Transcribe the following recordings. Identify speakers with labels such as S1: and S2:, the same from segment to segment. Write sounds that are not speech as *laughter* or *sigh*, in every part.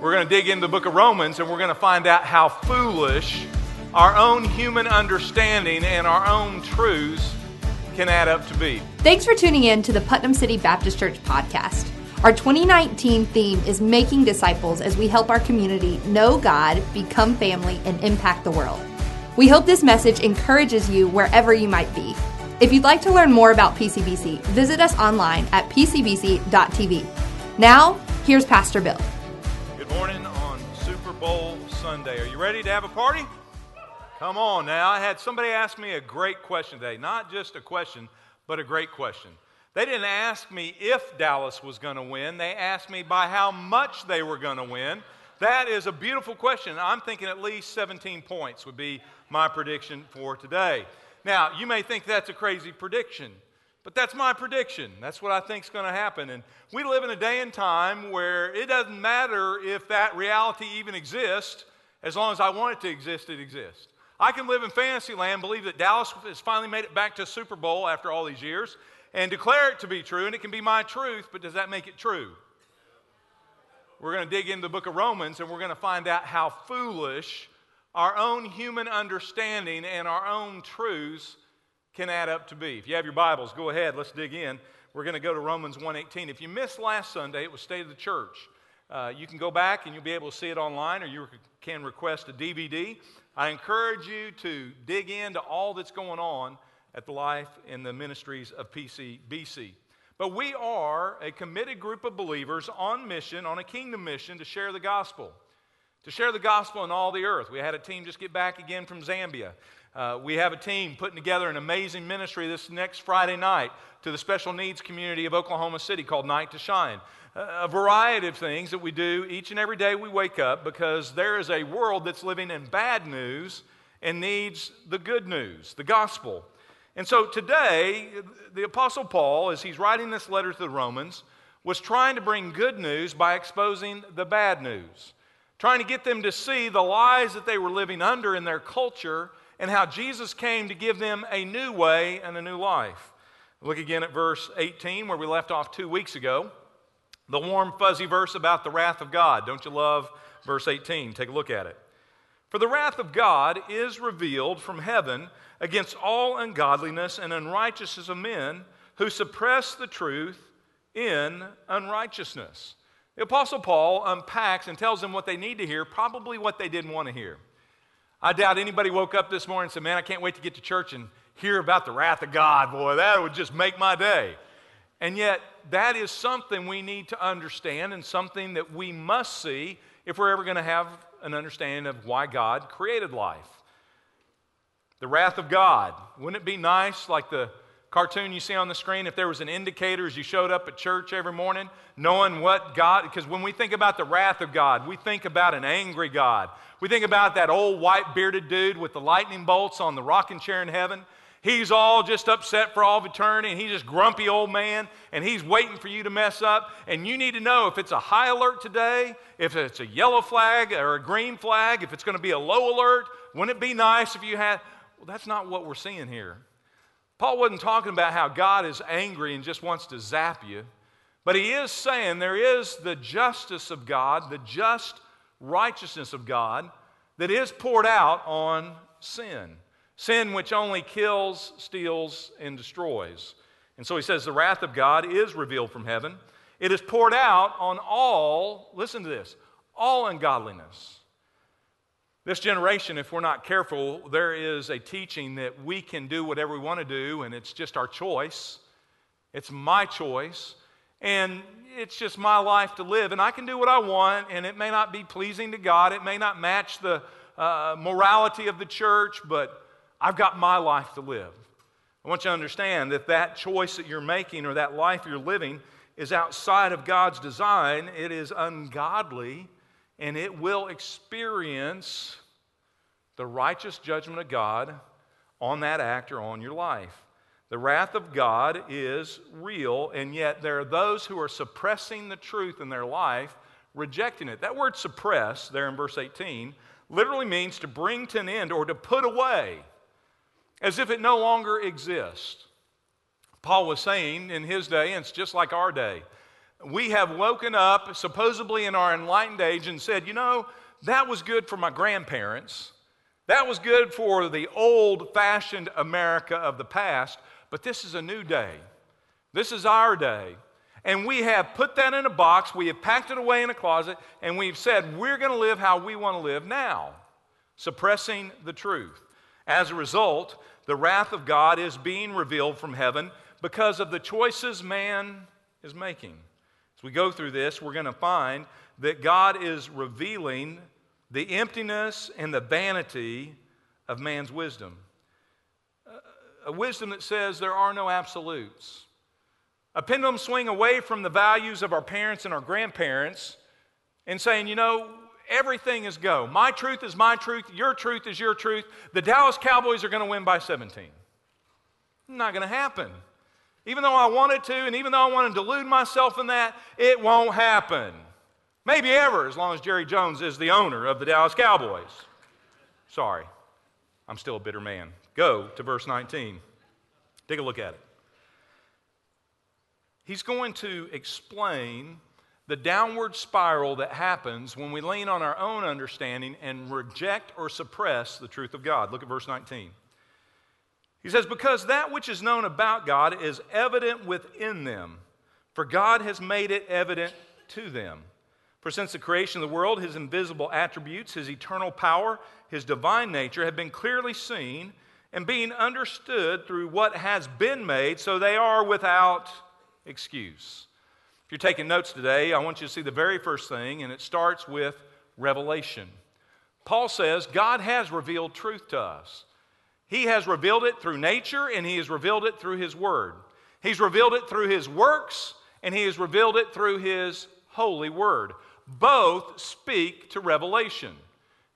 S1: We're going to dig into the book of Romans and we're going to find out how foolish our own human understanding and our own truths can add up to be.
S2: Thanks for tuning in to the Putnam City Baptist Church podcast. Our 2019 theme is Making Disciples as we help our community know God, become family, and impact the world. We hope this message encourages you wherever you might be. If you'd like to learn more about PCBC, visit us online at pcbc.tv. Now, here's Pastor Bill.
S1: Morning on Super Bowl Sunday. Are you ready to have a party? Come on now. I had somebody ask me a great question today. Not just a question, but a great question. They didn't ask me if Dallas was going to win, they asked me by how much they were going to win. That is a beautiful question. I'm thinking at least 17 points would be my prediction for today. Now, you may think that's a crazy prediction, but that's my prediction. That's what I think is going to happen. And we live in a day and time where it doesn't matter if that reality even exists, as long as I want it to exist, it exists. I can live in fantasy land, believe that Dallas has finally made it back to Super Bowl after all these years, and declare it to be true, and it can be my truth, but does that make it true? We're going to dig into the book of Romans, and we're going to find out how foolish our own human understanding and our own truths can add up to be. If you have your Bibles, go ahead, let's dig in. We're going to go to Romans 1:18. If you missed last Sunday, it was State of the Church. Uh, you can go back and you'll be able to see it online, or you can request a DVD. I encourage you to dig into all that's going on at the life and the ministries of PCBC. But we are a committed group of believers on mission, on a kingdom mission, to share the gospel to share the gospel in all the earth. We had a team just get back again from Zambia. Uh, we have a team putting together an amazing ministry this next Friday night to the special needs community of Oklahoma City called Night to Shine. a variety of things that we do each and every day we wake up because there is a world that's living in bad news and needs the good news, the gospel. And so today, the Apostle Paul, as he's writing this letter to the Romans, was trying to bring good news by exposing the bad news trying to get them to see the lies that they were living under in their culture and how Jesus came to give them a new way and a new life. Look again at verse 18, where we left off two weeks ago. The warm, fuzzy verse about the wrath of God. Don't you love verse 18? Take a look at it. For the wrath of God is revealed from heaven against all ungodliness and unrighteousness of men who suppress the truth in unrighteousness. The Apostle Paul unpacks and tells them what they need to hear, probably what they didn't want to hear. I doubt anybody woke up this morning and said, Man, I can't wait to get to church and hear about the wrath of God. Boy, that would just make my day. And yet, that is something we need to understand and something that we must see if we're ever going to have an understanding of why God created life. The wrath of God. Wouldn't it be nice, like the cartoon you see on the screen, if there was an indicator as you showed up at church every morning, knowing what God, because when we think about the wrath of God, we think about an angry God. We think about that old white bearded dude with the lightning bolts on the rocking chair in heaven. He's all just upset for all of eternity, and he's just grumpy old man, and he's waiting for you to mess up. And you need to know if it's a high alert today, if it's a yellow flag or a green flag, if it's going to be a low alert. Wouldn't it be nice if you had? Well, that's not what we're seeing here. Paul wasn't talking about how God is angry and just wants to zap you, but he is saying there is the justice of God, the just righteousness of God that is poured out on sin. Sin which only kills, steals, and destroys. And so he says the wrath of God is revealed from heaven. It is poured out on all, listen to this, all ungodliness this generation, if we're not careful, there is a teaching that we can do whatever we want to do, and it's just our choice. It's my choice, and it's just my life to live. And I can do what I want, and it may not be pleasing to God. It may not match the uh, morality of the church, but I've got my life to live. I want you to understand that that choice that you're making or that life you're living is outside of God's design. It is ungodly and it will experience the righteous judgment of God on that act or on your life. The wrath of God is real, and yet there are those who are suppressing the truth in their life, rejecting it. That word suppress, there in verse 18, literally means to bring to an end or to put away, as if it no longer exists. Paul was saying in his day, and it's just like our day, we have woken up, supposedly in our enlightened age, and said, you know, that was good for my grandparents. That was good for the old fashioned America of the past, but this is a new day. This is our day. And we have put that in a box, we have packed it away in a closet, and we've said we're going to live how we want to live now, suppressing the truth. As a result, the wrath of God is being revealed from heaven because of the choices man is making. As we go through this, we're going to find that God is revealing the emptiness and the vanity of man's wisdom. A wisdom that says there are no absolutes. A pendulum swing away from the values of our parents and our grandparents and saying, you know, everything is go. My truth is my truth, your truth is your truth. The Dallas Cowboys are going to win by 17. Not going to happen. Even though I wanted to, and even though I want to delude myself in that, it won't happen. Maybe ever, as long as Jerry Jones is the owner of the Dallas Cowboys. Sorry, I'm still a bitter man. Go to verse 19. Take a look at it. He's going to explain the downward spiral that happens when we lean on our own understanding and reject or suppress the truth of God. Look at verse 19. He says, Because that which is known about God is evident within them, for God has made it evident to them. For since the creation of the world, his invisible attributes, his eternal power, his divine nature have been clearly seen and being understood through what has been made, so they are without excuse. If you're taking notes today, I want you to see the very first thing, and it starts with revelation. Paul says God has revealed truth to us. He has revealed it through nature and He has revealed it through His Word. He's revealed it through His works and He has revealed it through His holy Word. Both speak to revelation.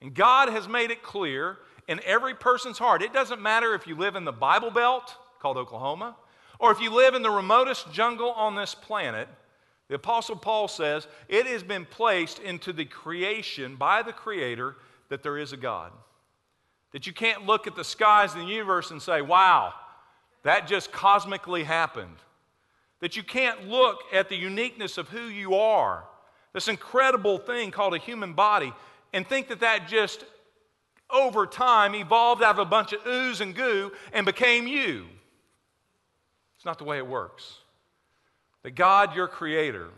S1: And God has made it clear in every person's heart. It doesn't matter if you live in the Bible Belt, called Oklahoma, or if you live in the remotest jungle on this planet. The Apostle Paul says it has been placed into the creation by the Creator that there is a God. That you can't look at the skies and the universe and say, wow, that just cosmically happened. That you can't look at the uniqueness of who you are, this incredible thing called a human body, and think that that just over time evolved out of a bunch of ooze and goo and became you. It's not the way it works. That God, your creator,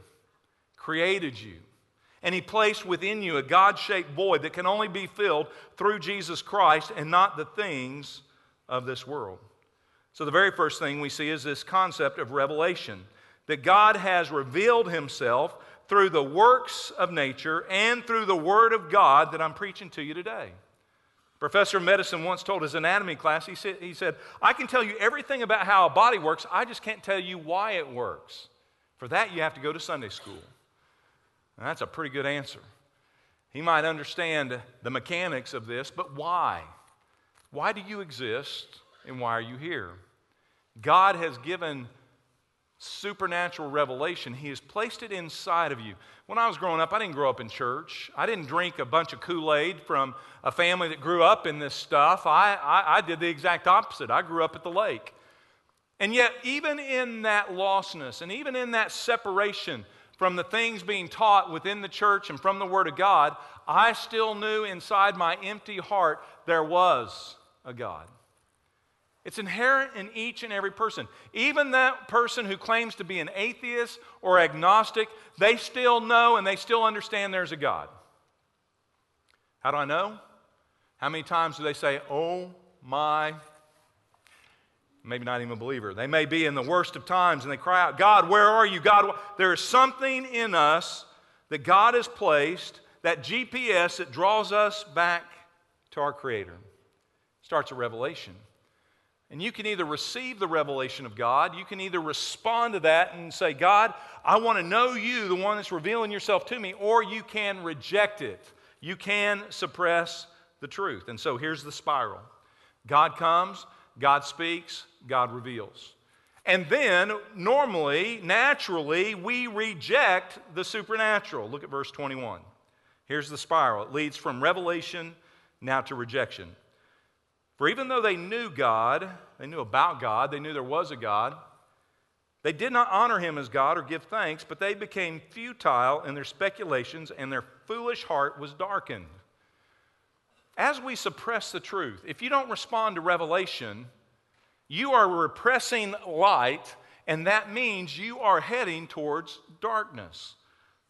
S1: created you and He placed within you a God shaped void that can only be filled through Jesus Christ and not the things of this world. So, the very first thing we see is this concept of revelation that God has revealed Himself through the works of nature and through the Word of God that I'm preaching to you today. Professor of medicine once told his anatomy class, he said, he said, I can tell you everything about how a body works, I just can't tell you why it works. For that, you have to go to Sunday school. And that's a pretty good answer. He might understand the mechanics of this, but why? Why do you exist and why are you here? God has given supernatural revelation. He has placed it inside of you. When I was growing up, I didn't grow up in church. I didn't drink a bunch of Kool Aid from a family that grew up in this stuff. I, I, I, did the exact opposite. I grew up at the lake. And yet, even in that lostness and even in that separation, from the things being taught within the church and from the Word of God, I still knew inside my empty heart there was a God. It's inherent in each and every person. Even that person who claims to be an atheist or agnostic, they still know and they still understand there's a God. How do I know? How many times do they say, Oh my maybe not even a believer. They may be in the worst of times and they cry out, God, where are you? God, there is something in us that God has placed, that GPS that draws us back to our Creator. Starts a revelation. And you can either receive the revelation of God, you can either respond to that and say, God, I want to know you, the one that's revealing yourself to me, or you can reject it. You can suppress the truth. And so here's the spiral God comes, God speaks, God reveals. And then, normally, naturally, we reject the supernatural. Look at verse 21. Here's the spiral it leads from revelation now to rejection. For even though they knew God, they knew about God, they knew there was a God, They did not honor him as God or give thanks, but they became futile in their speculations, and their foolish heart was darkened. As we suppress the truth, if you don't respond to revelation, you are repressing light, and that means you are heading towards darkness.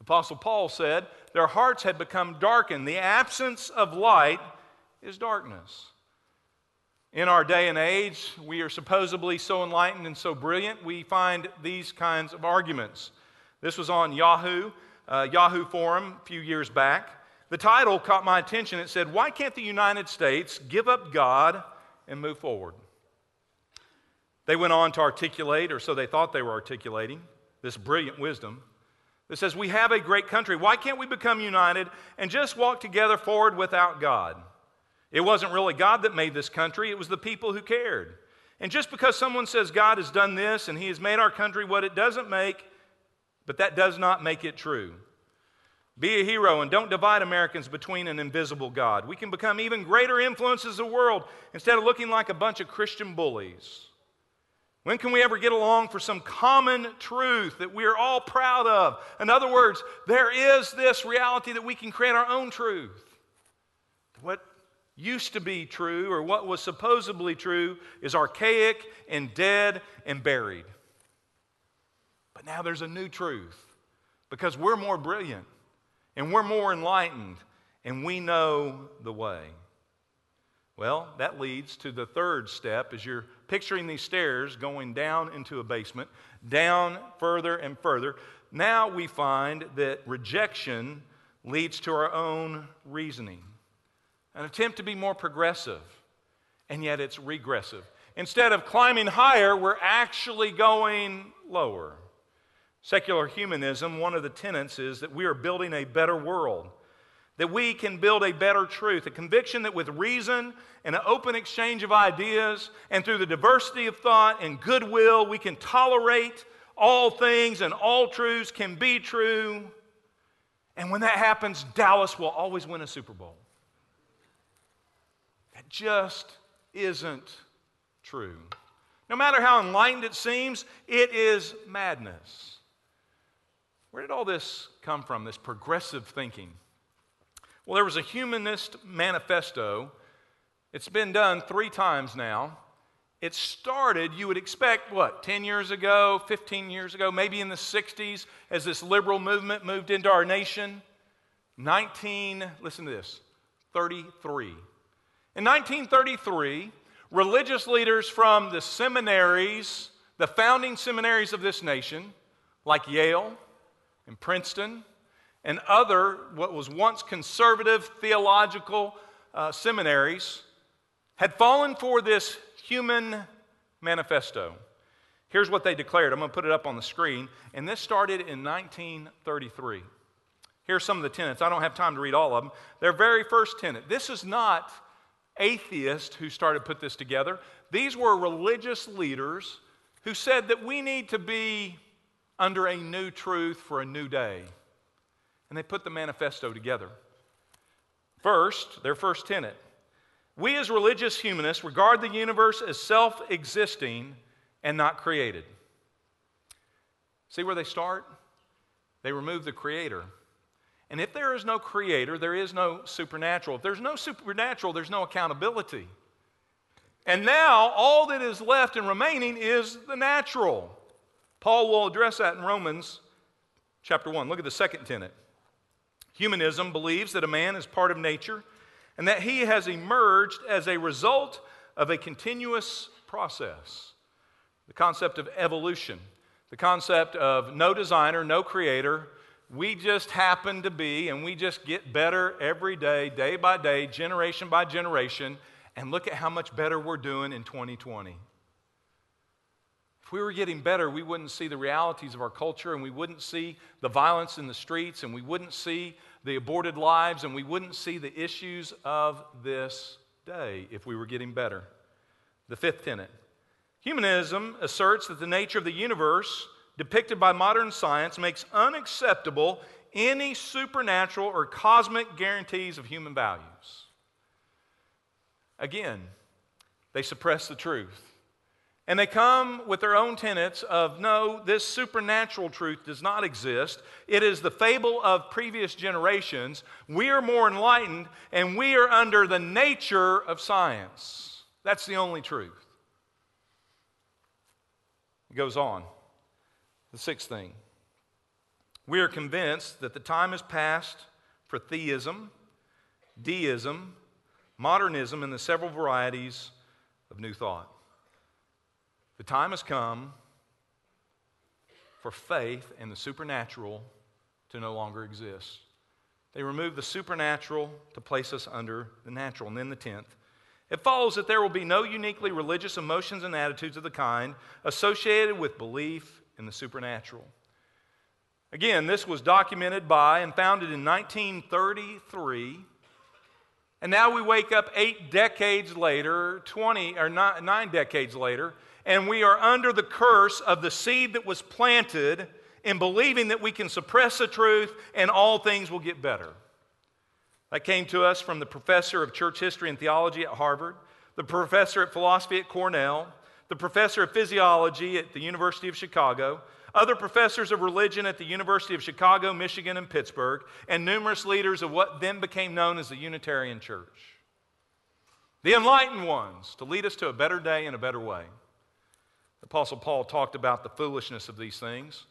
S1: Apostle Paul said, Their hearts had become darkened. The absence of light is darkness. In our day and age, we are supposedly so enlightened and so brilliant, we find these kinds of arguments. This was on Yahoo, uh, Yahoo Forum a few years back. The title caught my attention. It said, Why can't the United States give up God and move forward? They went on to articulate, or so they thought they were articulating, this brilliant wisdom that says, We have a great country. Why can't we become united and just walk together forward without God? It wasn't really God that made this country, it was the people who cared. And just because someone says God has done this and he has made our country what it doesn't make, but that does not make it true. Be a hero and don't divide Americans between an invisible God. We can become even greater influences of the world instead of looking like a bunch of Christian bullies. When can we ever get along for some common truth that we are all proud of? In other words, there is this reality that we can create our own truth. What used to be true or what was supposedly true is archaic and dead and buried. But now there's a new truth because we're more brilliant and we're more enlightened and we know the way. Well, that leads to the third step as you're picturing these stairs going down into a basement, down further and further. Now we find that rejection leads to our own reasoning an attempt to be more progressive, and yet it's regressive. Instead of climbing higher, we're actually going lower. Secular humanism, one of the tenets is that we are building a better world, that we can build a better truth, a conviction that with reason and an open exchange of ideas and through the diversity of thought and goodwill, we can tolerate all things and all truths can be true. And when that happens, Dallas will always win a Super Bowl. That just isn't true. No matter how enlightened it seems, it is madness. Where did all this come from, this progressive thinking? Well, there was a humanist manifesto. It's been done three times now. It started, you would expect, what, 10 years ago, 15 years ago, maybe in the 60s, as this liberal movement moved into our nation. 19, listen to this, 33. In 1933, religious leaders from the seminaries, the founding seminaries of this nation, like Yale and Princeton, and other, what was once conservative theological uh, seminaries, had fallen for this human manifesto. Here's what they declared. I'm going to put it up on the screen. And this started in 1933. Here's some of the tenets. I don't have time to read all of them. Their very first tenet this is not atheists who started put this together. These were religious leaders who said that we need to be under a new truth for a new day. And they put the manifesto together. First, their first tenet we as religious humanists regard the universe as self existing and not created. See where they start? They remove the creator and if there is no creator, there is no supernatural. If there's no supernatural, there's no accountability. And now, all that is left and remaining is the natural. Paul will address that in Romans chapter 1. Look at the second tenet. Humanism believes that a man is part of nature and that he has emerged as a result of a continuous process. The concept of evolution, the concept of no designer, no creator, we just happen to be, and we just get better every day, day by day, generation by generation, and look at how much better we're doing in 2020. If we were getting better, we wouldn't see the realities of our culture, and we wouldn't see the violence in the streets, and we wouldn't see the aborted lives, and we wouldn't see the issues of this day if we were getting better. The fifth tenet humanism asserts that the nature of the universe depicted by modern science makes unacceptable any supernatural or cosmic guarantees of human values. Again, they suppress the truth. And they come with their own tenets of no, this supernatural truth does not exist. It is the fable of previous generations. We are more enlightened and we are under the nature of science. That's the only truth. It goes on. The sixth thing we are convinced that the time has passed for theism, deism, modernism, and the several varieties of new thought. The time has come for faith and the supernatural to no longer exist. They remove the supernatural to place us under the natural. And then the tenth. It follows that there will be no uniquely religious emotions and attitudes of the kind associated with belief in the supernatural. Again, this was documented by and founded in 1933. And now we wake up eight decades later, 20 or nine decades later, and we are under the curse of the seed that was planted in believing that we can suppress the truth and all things will get better. That came to us from the professor of church history and theology at Harvard, the professor of philosophy at Cornell, the professor of physiology at the University of Chicago, other professors of religion at the University of Chicago, Michigan, and Pittsburgh, and numerous leaders of what then became known as the Unitarian Church. The enlightened ones to lead us to a better day and a better way. Apostle Paul talked about the foolishness of these things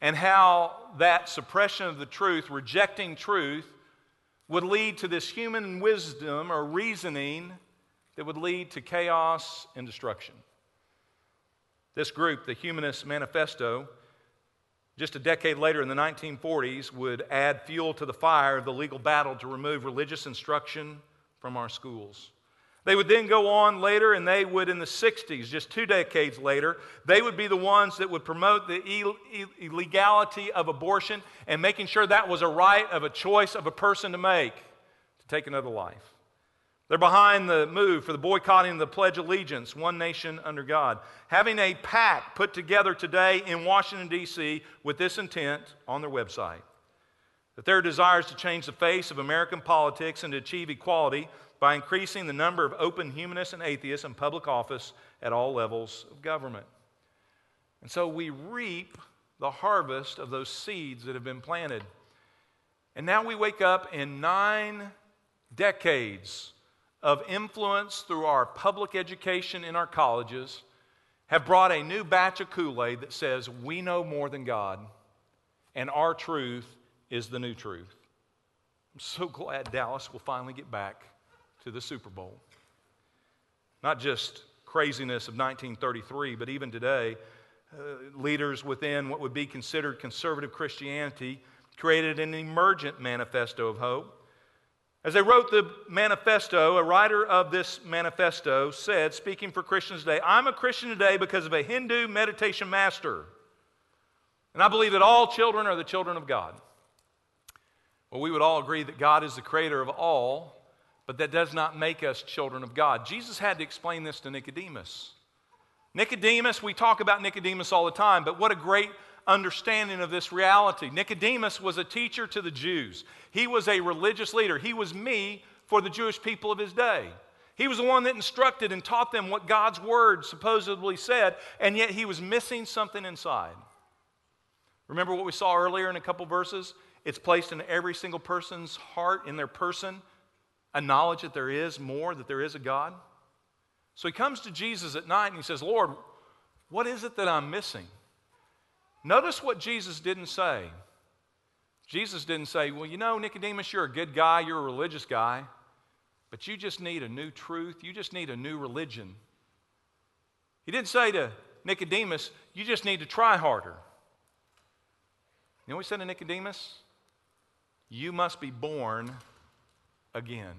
S1: and how that suppression of the truth, rejecting truth, would lead to this human wisdom or reasoning that would lead to chaos and destruction. This group, the Humanist Manifesto, just a decade later in the 1940s, would add fuel to the fire of the legal battle to remove religious instruction from our schools. They would then go on later, and they would, in the 60s, just two decades later, they would be the ones that would promote the illegality of abortion and making sure that was a right of a choice of a person to make to take another life. They're behind the move for the boycotting of the Pledge of Allegiance, one nation under God. Having a pact put together today in Washington, D.C., with this intent on their website that their desires to change the face of American politics and to achieve equality by increasing the number of open humanists and atheists in public office at all levels of government. And so we reap the harvest of those seeds that have been planted. And now we wake up in nine decades of influence through our public education in our colleges have brought a new batch of Kool Aid that says we know more than God and our truth is the new truth. I'm so glad Dallas will finally get back to the Super Bowl. Not just craziness of 1933, but even today, uh, leaders within what would be considered conservative Christianity created an emergent manifesto of hope. As they wrote the manifesto, a writer of this manifesto said, speaking for Christians today, I'm a Christian today because of a Hindu meditation master. And I believe that all children are the children of God. Well, we would all agree that God is the creator of all, but that does not make us children of God. Jesus had to explain this to Nicodemus. Nicodemus, we talk about Nicodemus all the time, but what a great understanding of this reality. Nicodemus was a teacher to the Jews, he was a religious leader. He was me for the Jewish people of his day. He was the one that instructed and taught them what God's word supposedly said, and yet he was missing something inside. Remember what we saw earlier in a couple verses? It's placed in every single person's heart, in their person a knowledge that there is more, that there is a God. So he comes to Jesus at night and he says, Lord, what is it that I'm missing? Notice what Jesus didn't say. Jesus didn't say, Well, you know, Nicodemus, you're a good guy, you're a religious guy, but you just need a new truth, you just need a new religion. He didn't say to Nicodemus, You just need to try harder. You know what he said to Nicodemus? You must be born again.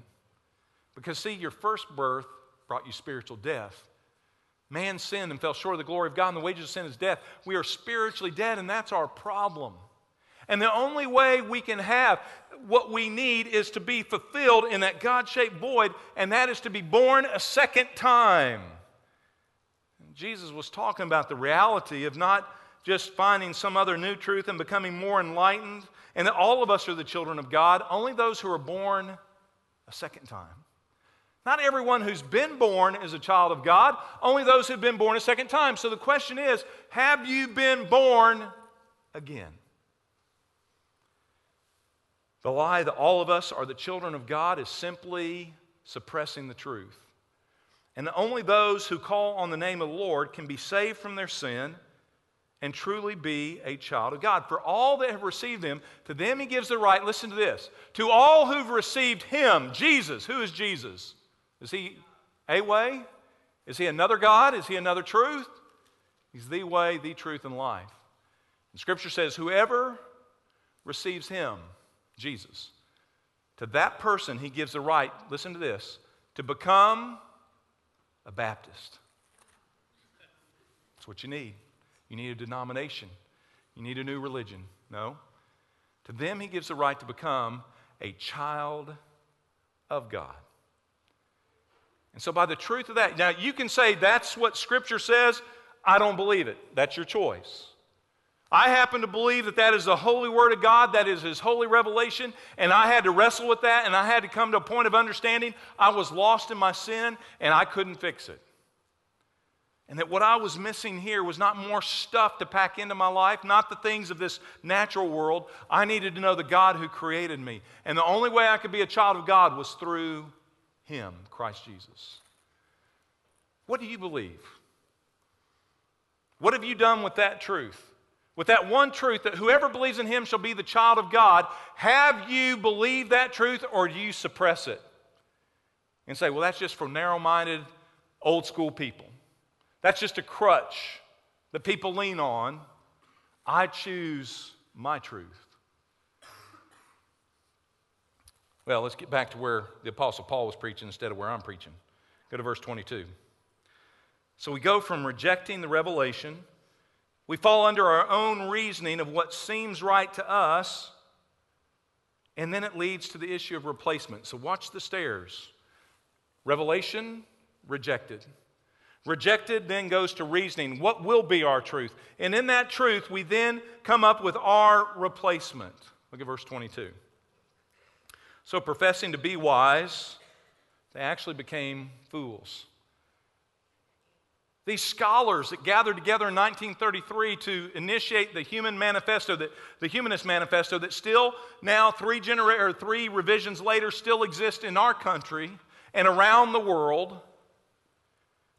S1: Because, see, your first birth brought you spiritual death. Man sinned and fell short of the glory of God, and the wages of sin is death. We are spiritually dead, and that's our problem. And the only way we can have what we need is to be fulfilled in that God shaped void, and that is to be born a second time. Jesus was talking about the reality of not just finding some other new truth and becoming more enlightened, and that all of us are the children of God, only those who are born a second time. Not everyone who's been born is a child of God, only those who've been born a second time. So the question is have you been born again? The lie that all of us are the children of God is simply suppressing the truth. And only those who call on the name of the Lord can be saved from their sin and truly be a child of God. For all that have received him, to them he gives the right, listen to this, to all who've received him, Jesus. Who is Jesus? Is he a way? Is he another God? Is he another truth? He's the way, the truth, and life. And Scripture says, whoever receives him, Jesus, to that person he gives the right, listen to this, to become a Baptist. That's what you need. You need a denomination. You need a new religion. No. To them, he gives the right to become a child of God. And so, by the truth of that, now you can say that's what Scripture says. I don't believe it. That's your choice. I happen to believe that that is the holy word of God, that is His holy revelation, and I had to wrestle with that, and I had to come to a point of understanding I was lost in my sin, and I couldn't fix it. And that what I was missing here was not more stuff to pack into my life, not the things of this natural world. I needed to know the God who created me. And the only way I could be a child of God was through Him, Christ Jesus. What do you believe? What have you done with that truth? With that one truth that whoever believes in Him shall be the child of God, have you believed that truth or do you suppress it? And say, well, that's just for narrow minded, old school people. That's just a crutch that people lean on. I choose my truth. Well, let's get back to where the Apostle Paul was preaching instead of where I'm preaching. Go to verse 22. So we go from rejecting the revelation, we fall under our own reasoning of what seems right to us, and then it leads to the issue of replacement. So watch the stairs. Revelation, rejected. Rejected then goes to reasoning. What will be our truth? And in that truth, we then come up with our replacement. Look at verse 22. So, professing to be wise, they actually became fools. These scholars that gathered together in 1933 to initiate the human manifesto, that, the humanist manifesto, that still now, three, genera- or three revisions later, still exist in our country and around the world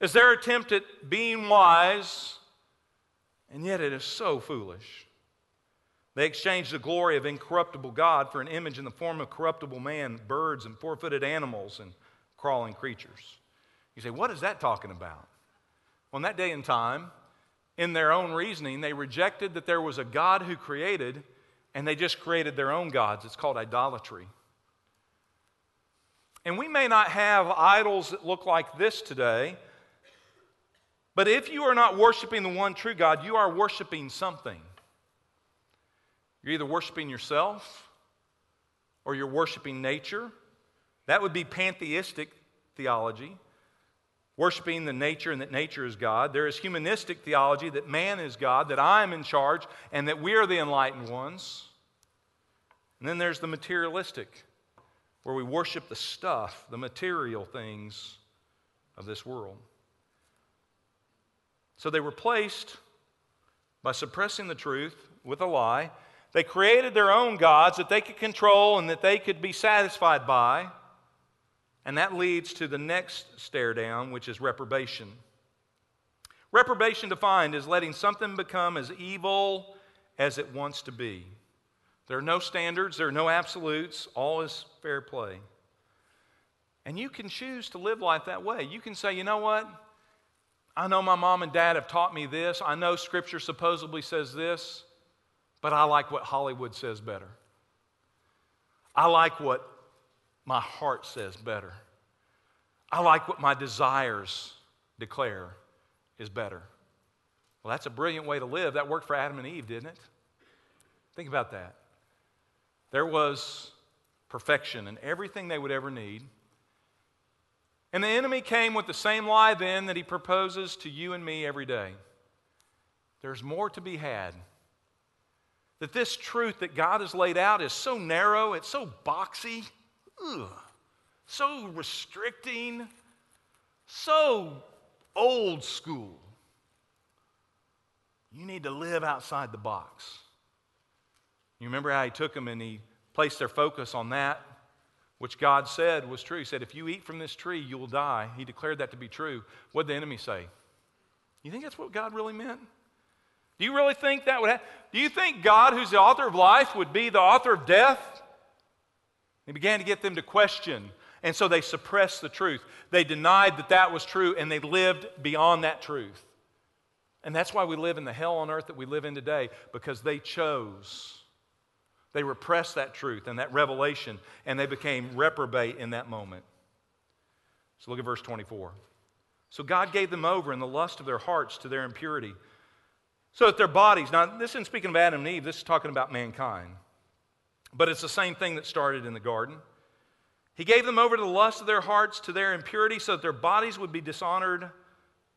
S1: is their attempt at being wise, and yet it is so foolish. They exchanged the glory of incorruptible God for an image in the form of corruptible man, birds, and four footed animals, and crawling creatures. You say, what is that talking about? In that day and time, in their own reasoning, they rejected that there was a God who created, and they just created their own gods. It's called idolatry. And we may not have idols that look like this today, but if you are not worshiping the one true God, you are worshiping something. You're either worshiping yourself or you're worshiping nature. That would be pantheistic theology, worshiping the nature and that nature is God. There is humanistic theology that man is God, that I am in charge, and that we are the enlightened ones. And then there's the materialistic, where we worship the stuff, the material things of this world. So they replaced, by suppressing the truth with a lie, they created their own gods that they could control and that they could be satisfied by. And that leads to the next stair down, which is reprobation. Reprobation defined is letting something become as evil as it wants to be. There are no standards, there are no absolutes, all is fair play. And you can choose to live life that way. You can say, you know what? I know my mom and dad have taught me this. I know scripture supposedly says this, but I like what Hollywood says better. I like what my heart says better. I like what my desires declare is better. Well, that's a brilliant way to live. That worked for Adam and Eve, didn't it? Think about that. There was perfection and everything they would ever need. And the enemy came with the same lie then that he proposes to you and me every day. There's more to be had. That this truth that God has laid out is so narrow, it's so boxy. Ugh. so restricting, so old school. You need to live outside the box. You remember how he took them and he placed their focus on that, which God said was true. He said, If you eat from this tree, you'll die. He declared that to be true. What did the enemy say? You think that's what God really meant? Do you really think that would happen? Do you think God, who's the author of life, would be the author of death? He began to get them to question, and so they suppressed the truth. They denied that that was true, and they lived beyond that truth. And that's why we live in the hell on earth that we live in today, because they chose. They repressed that truth and that revelation, and they became reprobate in that moment. So look at verse 24. So God gave them over in the lust of their hearts to their impurity so that their bodies, now this isn't speaking of Adam and Eve, this is talking about mankind. But it's the same thing that started in the garden. He gave them over to the lust of their hearts, to their impurity, so that their bodies would be dishonored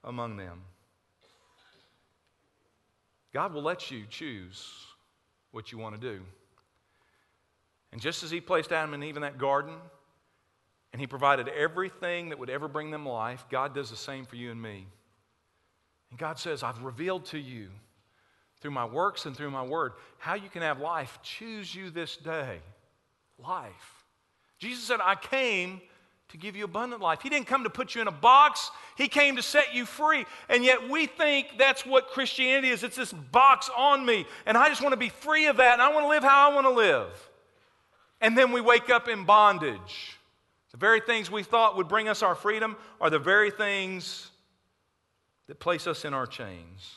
S1: among them. God will let you choose what you want to do. And just as He placed Adam and Eve in that garden, and He provided everything that would ever bring them life, God does the same for you and me. And God says, I've revealed to you through my works and through my word how you can have life. Choose you this day life. Jesus said, I came to give you abundant life. He didn't come to put you in a box, He came to set you free. And yet we think that's what Christianity is it's this box on me, and I just want to be free of that, and I want to live how I want to live. And then we wake up in bondage. The very things we thought would bring us our freedom are the very things that place us in our chains.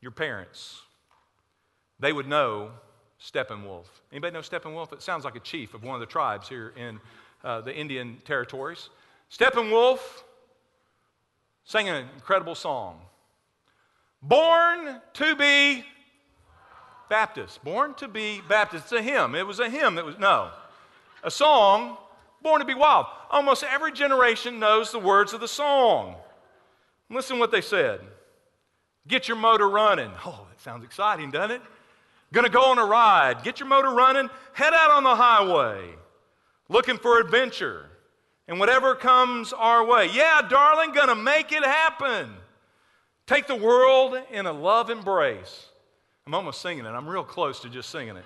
S1: Your parents, they would know Steppenwolf. Anybody know Steppenwolf? It sounds like a chief of one of the tribes here in uh, the Indian territories. Steppenwolf sang an incredible song. Born to be Baptist. Born to be Baptist. It's a hymn. It was a hymn that was, no, a song, born to be wild. Almost every generation knows the words of the song. Listen what they said. Get your motor running. Oh, that sounds exciting, doesn't it? Gonna go on a ride. Get your motor running. Head out on the highway. Looking for adventure. And whatever comes our way. Yeah, darling, gonna make it happen. Take the world in a love embrace. I'm almost singing it. I'm real close to just singing it.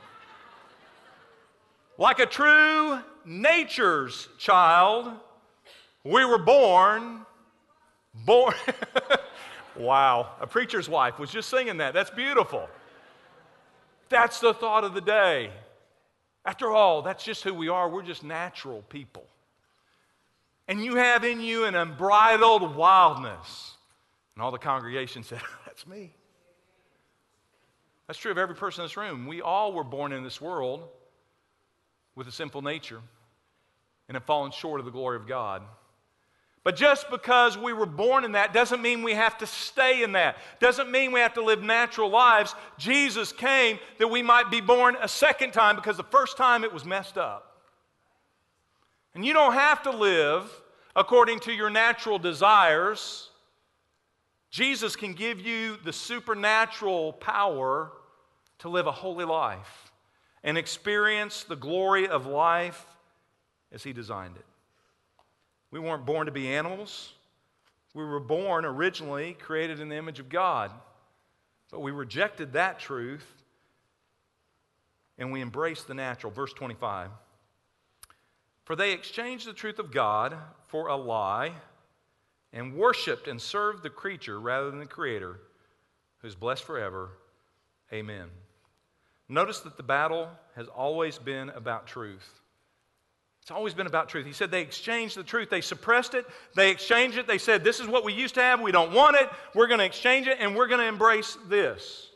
S1: Like a true nature's child, we were born Born. *laughs* wow. A preacher's wife was just singing that. That's beautiful. That's the thought of the day. After all, that's just who we are. We're just natural people. And you have in you an unbridled wildness. And all the congregation said, *laughs* That's me. That's true of every person in this room. We all were born in this world with a sinful nature and have fallen short of the glory of God. But just because we were born in that doesn't mean we have to stay in that. Doesn't mean we have to live natural lives. Jesus came that we might be born a second time because the first time it was messed up. And you don't have to live according to your natural desires. Jesus can give you the supernatural power to live a holy life and experience the glory of life as He designed it. We weren't born to be animals. We were born originally created in the image of God. But we rejected that truth and we embraced the natural. Verse 25. For they exchanged the truth of God for a lie and worshiped and served the creature rather than the Creator, who's blessed forever. Amen. Notice that the battle has always been about truth. It's always been about truth. He said they exchanged the truth. They suppressed it. They exchanged it. They said, This is what we used to have. We don't want it. We're going to exchange it and we're going to embrace this.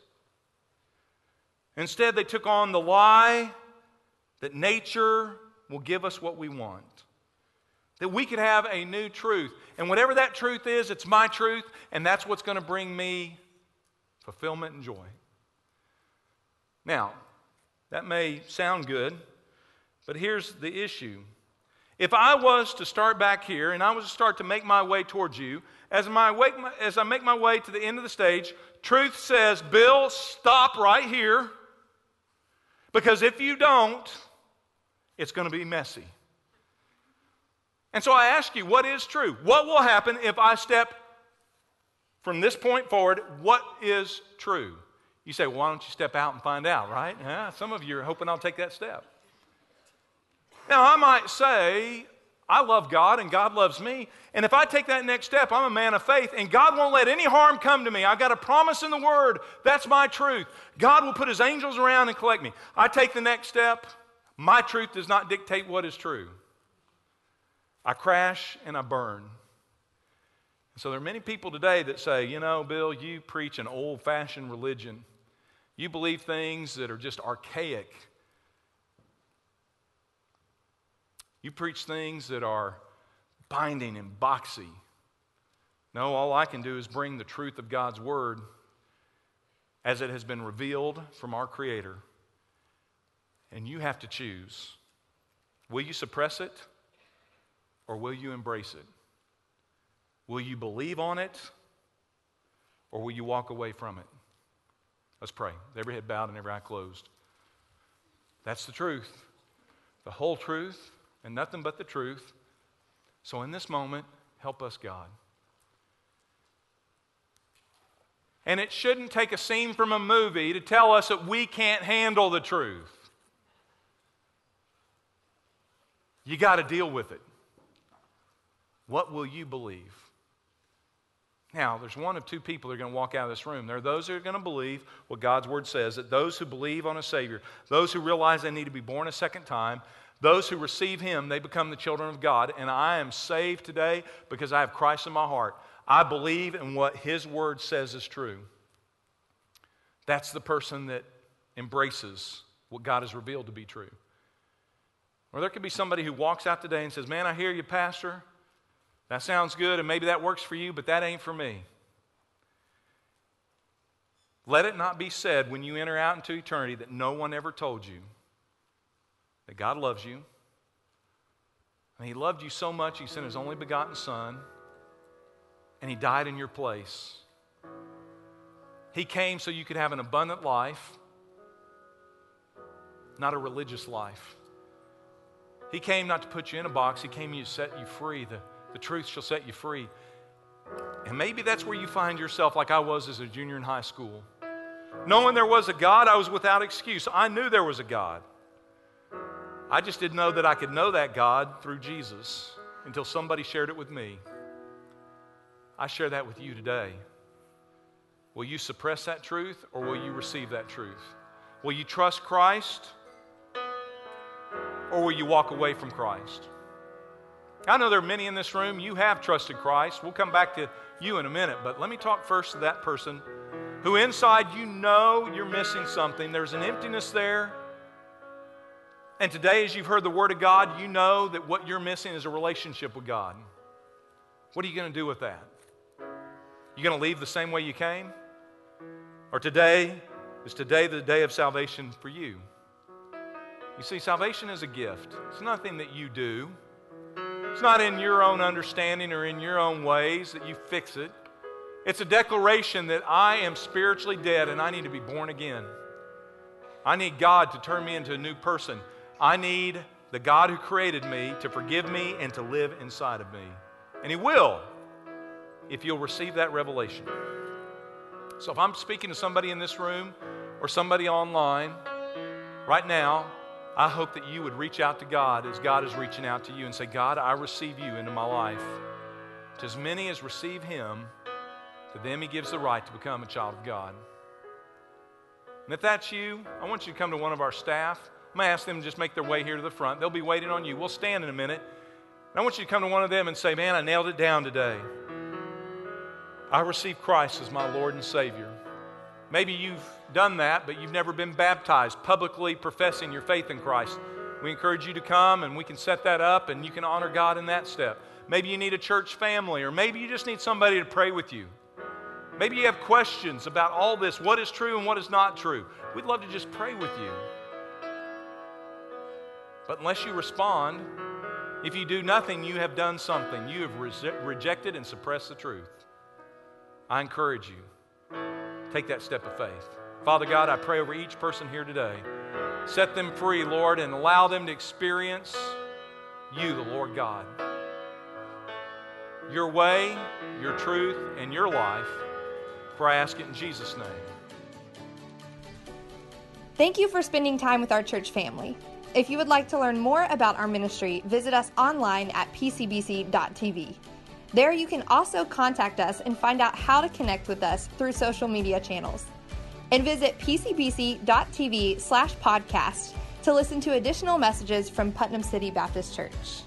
S1: Instead, they took on the lie that nature will give us what we want. That we could have a new truth. And whatever that truth is, it's my truth, and that's what's going to bring me fulfillment and joy. Now, that may sound good. But here's the issue. If I was to start back here and I was to start to make my way towards you, as, my way, as I make my way to the end of the stage, truth says, Bill, stop right here. Because if you don't, it's going to be messy. And so I ask you, what is true? What will happen if I step from this point forward? What is true? You say, well, why don't you step out and find out, right? Yeah, some of you are hoping I'll take that step. Now, I might say, I love God and God loves me. And if I take that next step, I'm a man of faith and God won't let any harm come to me. I've got a promise in the Word. That's my truth. God will put His angels around and collect me. I take the next step. My truth does not dictate what is true. I crash and I burn. So there are many people today that say, you know, Bill, you preach an old fashioned religion. You believe things that are just archaic. You preach things that are binding and boxy. No, all I can do is bring the truth of God's Word as it has been revealed from our Creator. And you have to choose. Will you suppress it or will you embrace it? Will you believe on it or will you walk away from it? Let's pray. Every head bowed and every eye closed. That's the truth, the whole truth, and nothing but the truth. So in this moment, help us, God. And it shouldn't take a scene from a movie to tell us that we can't handle the truth. You got to deal with it. What will you believe? Now, there's one of two people that are going to walk out of this room. There are those who are going to believe what God's word says, that those who believe on a Savior, those who realize they need to be born a second time, those who receive Him, they become the children of God. And I am saved today because I have Christ in my heart. I believe in what His word says is true. That's the person that embraces what God has revealed to be true. Or there could be somebody who walks out today and says, Man, I hear you, Pastor. That sounds good, and maybe that works for you, but that ain't for me. Let it not be said when you enter out into eternity that no one ever told you that God loves you. And He loved you so much, He sent His only begotten Son, and He died in your place. He came so you could have an abundant life, not a religious life. He came not to put you in a box, He came to set you free. The, the truth shall set you free. And maybe that's where you find yourself, like I was as a junior in high school. Knowing there was a God, I was without excuse. I knew there was a God. I just didn't know that I could know that God through Jesus until somebody shared it with me. I share that with you today. Will you suppress that truth or will you receive that truth? Will you trust Christ or will you walk away from Christ? I know there are many in this room, you have trusted Christ. We'll come back to you in a minute, but let me talk first to that person who inside you know you're missing something. There's an emptiness there. And today, as you've heard the Word of God, you know that what you're missing is a relationship with God. What are you going to do with that? You going to leave the same way you came? Or today, is today the day of salvation for you? You see, salvation is a gift. It's nothing that you do. It's not in your own understanding or in your own ways that you fix it. It's a declaration that I am spiritually dead and I need to be born again. I need God to turn me into a new person. I need the God who created me to forgive me and to live inside of me. And He will if you'll receive that revelation. So if I'm speaking to somebody in this room or somebody online right now, I hope that you would reach out to God as God is reaching out to you and say, God, I receive you into my life. To as many as receive Him, to them He gives the right to become a child of God. And if that's you, I want you to come to one of our staff. I'm going to ask them to just make their way here to the front. They'll be waiting on you. We'll stand in a minute. And I want you to come to one of them and say, Man, I nailed it down today. I received Christ as my Lord and Savior. Maybe you've done that, but you've never been baptized, publicly professing your faith in Christ. We encourage you to come and we can set that up and you can honor God in that step. Maybe you need a church family, or maybe you just need somebody to pray with you. Maybe you have questions about all this what is true and what is not true. We'd love to just pray with you. But unless you respond, if you do nothing, you have done something. You have re- rejected and suppressed the truth. I encourage you Take that step of faith. Father God, I pray over each person here today. Set them free, Lord, and allow them to experience you, the Lord God. your way, your truth, and your life. For I ask it in Jesus' name.
S2: Thank you for spending time with our church family. If you would like to learn more about our ministry, visit us online at pcbc.tv. There you can also contact us and find out how to connect with us through social media channels. And visit pcbc.tv slash podcast to listen to additional messages from Putnam City Baptist Church.